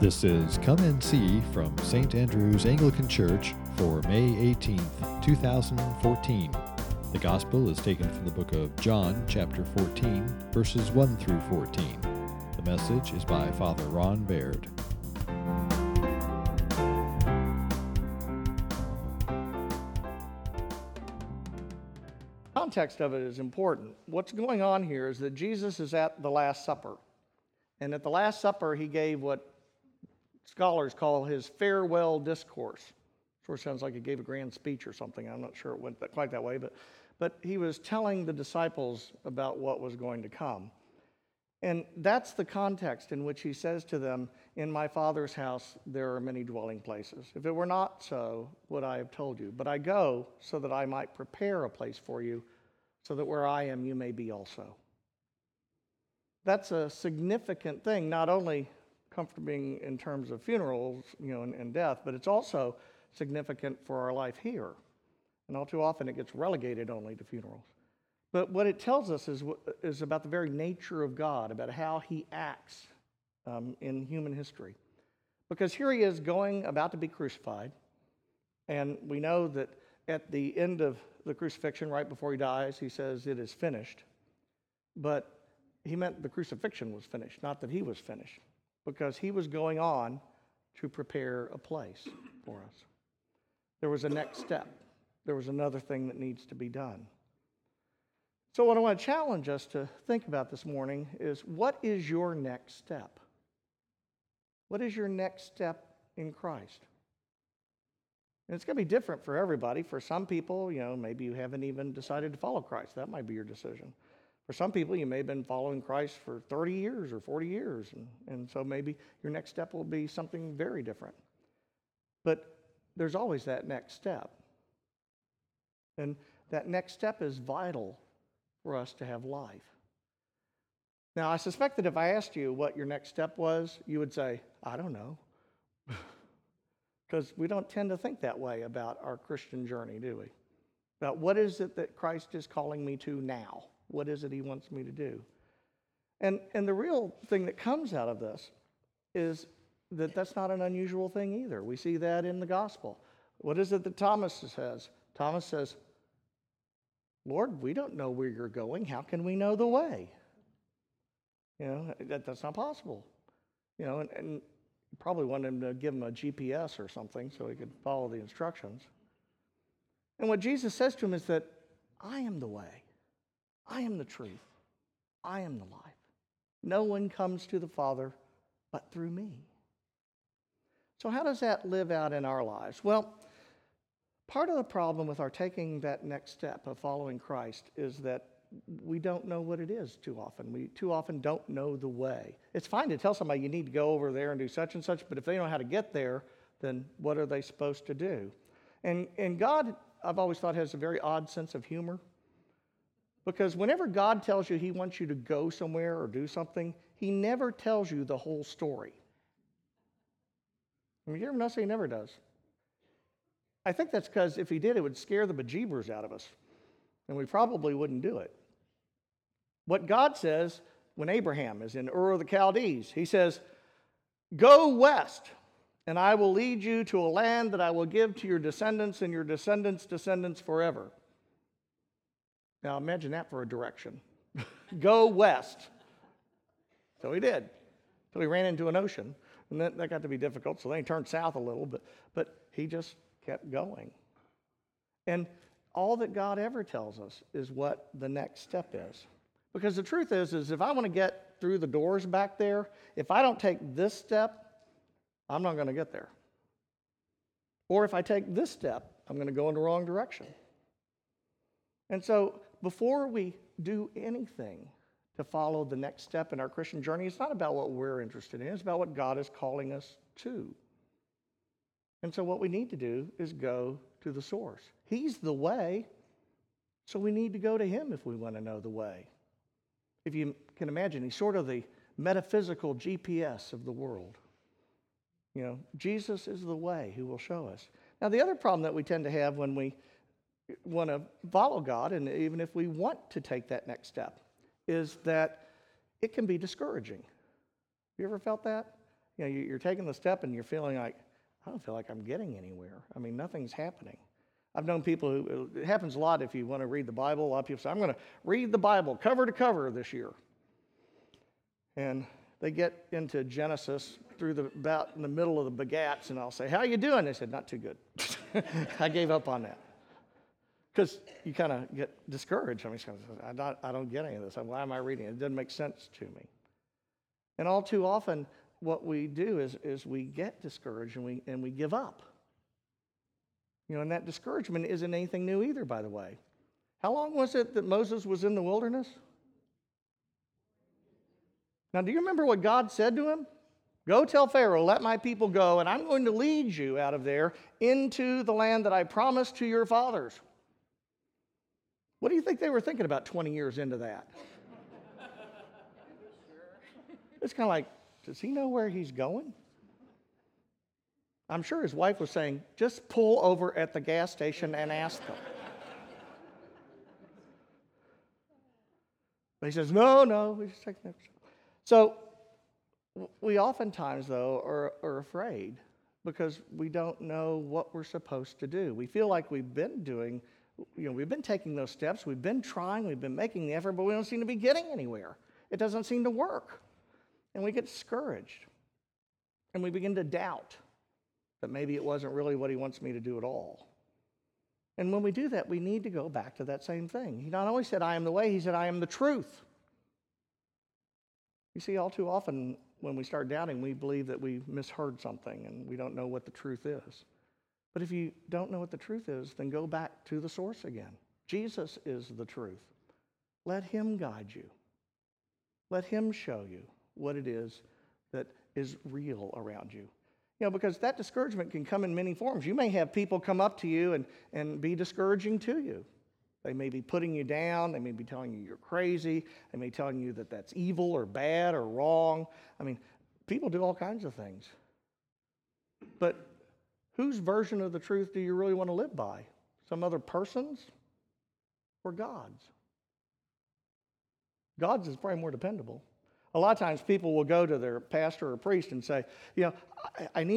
This is Come and See from St. Andrew's Anglican Church for May 18th, 2014. The Gospel is taken from the book of John, chapter 14, verses 1 through 14. The message is by Father Ron Baird. Context of it is important. What's going on here is that Jesus is at the Last Supper. And at the Last Supper, he gave what scholars call his farewell discourse. Sort of sounds like he gave a grand speech or something. I'm not sure it went quite that way, but, but he was telling the disciples about what was going to come. And that's the context in which he says to them, In my Father's house there are many dwelling places. If it were not so, would I have told you? But I go so that I might prepare a place for you, so that where I am, you may be also. That's a significant thing, not only comforting in terms of funerals you know, and, and death, but it's also significant for our life here. And all too often it gets relegated only to funerals. But what it tells us is, is about the very nature of God, about how he acts um, in human history. Because here he is going, about to be crucified. And we know that at the end of the crucifixion, right before he dies, he says, It is finished. But he meant the crucifixion was finished, not that he was finished, because he was going on to prepare a place for us. There was a next step, there was another thing that needs to be done. So, what I want to challenge us to think about this morning is what is your next step? What is your next step in Christ? And it's going to be different for everybody. For some people, you know, maybe you haven't even decided to follow Christ. That might be your decision. For some people, you may have been following Christ for 30 years or 40 years. And, and so maybe your next step will be something very different. But there's always that next step. And that next step is vital for us to have life. Now, I suspect that if I asked you what your next step was, you would say, I don't know. Because we don't tend to think that way about our Christian journey, do we? About what is it that Christ is calling me to now? What is it he wants me to do? And, and the real thing that comes out of this is that that's not an unusual thing either. We see that in the gospel. What is it that Thomas says? Thomas says, Lord, we don't know where you're going. How can we know the way? You know, that, that's not possible. You know, and, and probably wanted him to give him a GPS or something so he could follow the instructions. And what Jesus says to him is that I am the way, I am the truth, I am the life. No one comes to the Father but through me. So, how does that live out in our lives? Well, Part of the problem with our taking that next step of following Christ is that we don't know what it is too often. We too often don't know the way. It's fine to tell somebody you need to go over there and do such and such, but if they don't know how to get there, then what are they supposed to do? And, and God, I've always thought, has a very odd sense of humor. Because whenever God tells you he wants you to go somewhere or do something, he never tells you the whole story. I mean, you ever notice he never does? I think that's because if he did, it would scare the bejeebers out of us, and we probably wouldn't do it. What God says when Abraham is in Ur of the Chaldees, he says, Go west, and I will lead you to a land that I will give to your descendants and your descendants' descendants forever. Now imagine that for a direction. Go west. So he did. So he ran into an ocean, and that, that got to be difficult. So then he turned south a little, but, but he just kept going. And all that God ever tells us is what the next step is. Because the truth is, is if I want to get through the doors back there, if I don't take this step, I'm not going to get there. Or if I take this step, I'm going to go in the wrong direction. And so before we do anything to follow the next step in our Christian journey, it's not about what we're interested in, it's about what God is calling us to. And so, what we need to do is go to the source. He's the way, so we need to go to Him if we want to know the way. If you can imagine, He's sort of the metaphysical GPS of the world. You know, Jesus is the way who will show us. Now, the other problem that we tend to have when we want to follow God, and even if we want to take that next step, is that it can be discouraging. You ever felt that? you know, you- you're taking the step and you're feeling like, I don't feel like I'm getting anywhere. I mean, nothing's happening. I've known people who, it happens a lot if you want to read the Bible. A lot of people say, I'm going to read the Bible cover to cover this year. And they get into Genesis through the, about in the middle of the begats, and I'll say, how are you doing? They said, not too good. I gave up on that. Because you kind of get discouraged. I mean, I don't, get any of this. Why am I reading it? It doesn't make sense to me. And all too often, what we do is, is we get discouraged and we, and we give up. You know, and that discouragement isn't anything new either, by the way. How long was it that Moses was in the wilderness? Now, do you remember what God said to him? Go tell Pharaoh, let my people go, and I'm going to lead you out of there into the land that I promised to your fathers. What do you think they were thinking about 20 years into that? It's kind of like, does he know where he's going? I'm sure his wife was saying, just pull over at the gas station and ask them. But he says, no, no, we just take next. So we oftentimes, though, are, are afraid because we don't know what we're supposed to do. We feel like we've been doing, you know, we've been taking those steps, we've been trying, we've been making the effort, but we don't seem to be getting anywhere. It doesn't seem to work. And we get discouraged. And we begin to doubt that maybe it wasn't really what he wants me to do at all. And when we do that, we need to go back to that same thing. He not only said, I am the way, he said, I am the truth. You see, all too often when we start doubting, we believe that we misheard something and we don't know what the truth is. But if you don't know what the truth is, then go back to the source again. Jesus is the truth. Let him guide you, let him show you what it is that is real around you. You know, because that discouragement can come in many forms. You may have people come up to you and, and be discouraging to you. They may be putting you down. They may be telling you you're crazy. They may be telling you that that's evil or bad or wrong. I mean, people do all kinds of things. But whose version of the truth do you really want to live by? Some other person's or God's? God's is probably more dependable. A lot of times people will go to their pastor or priest and say, you know, I, I need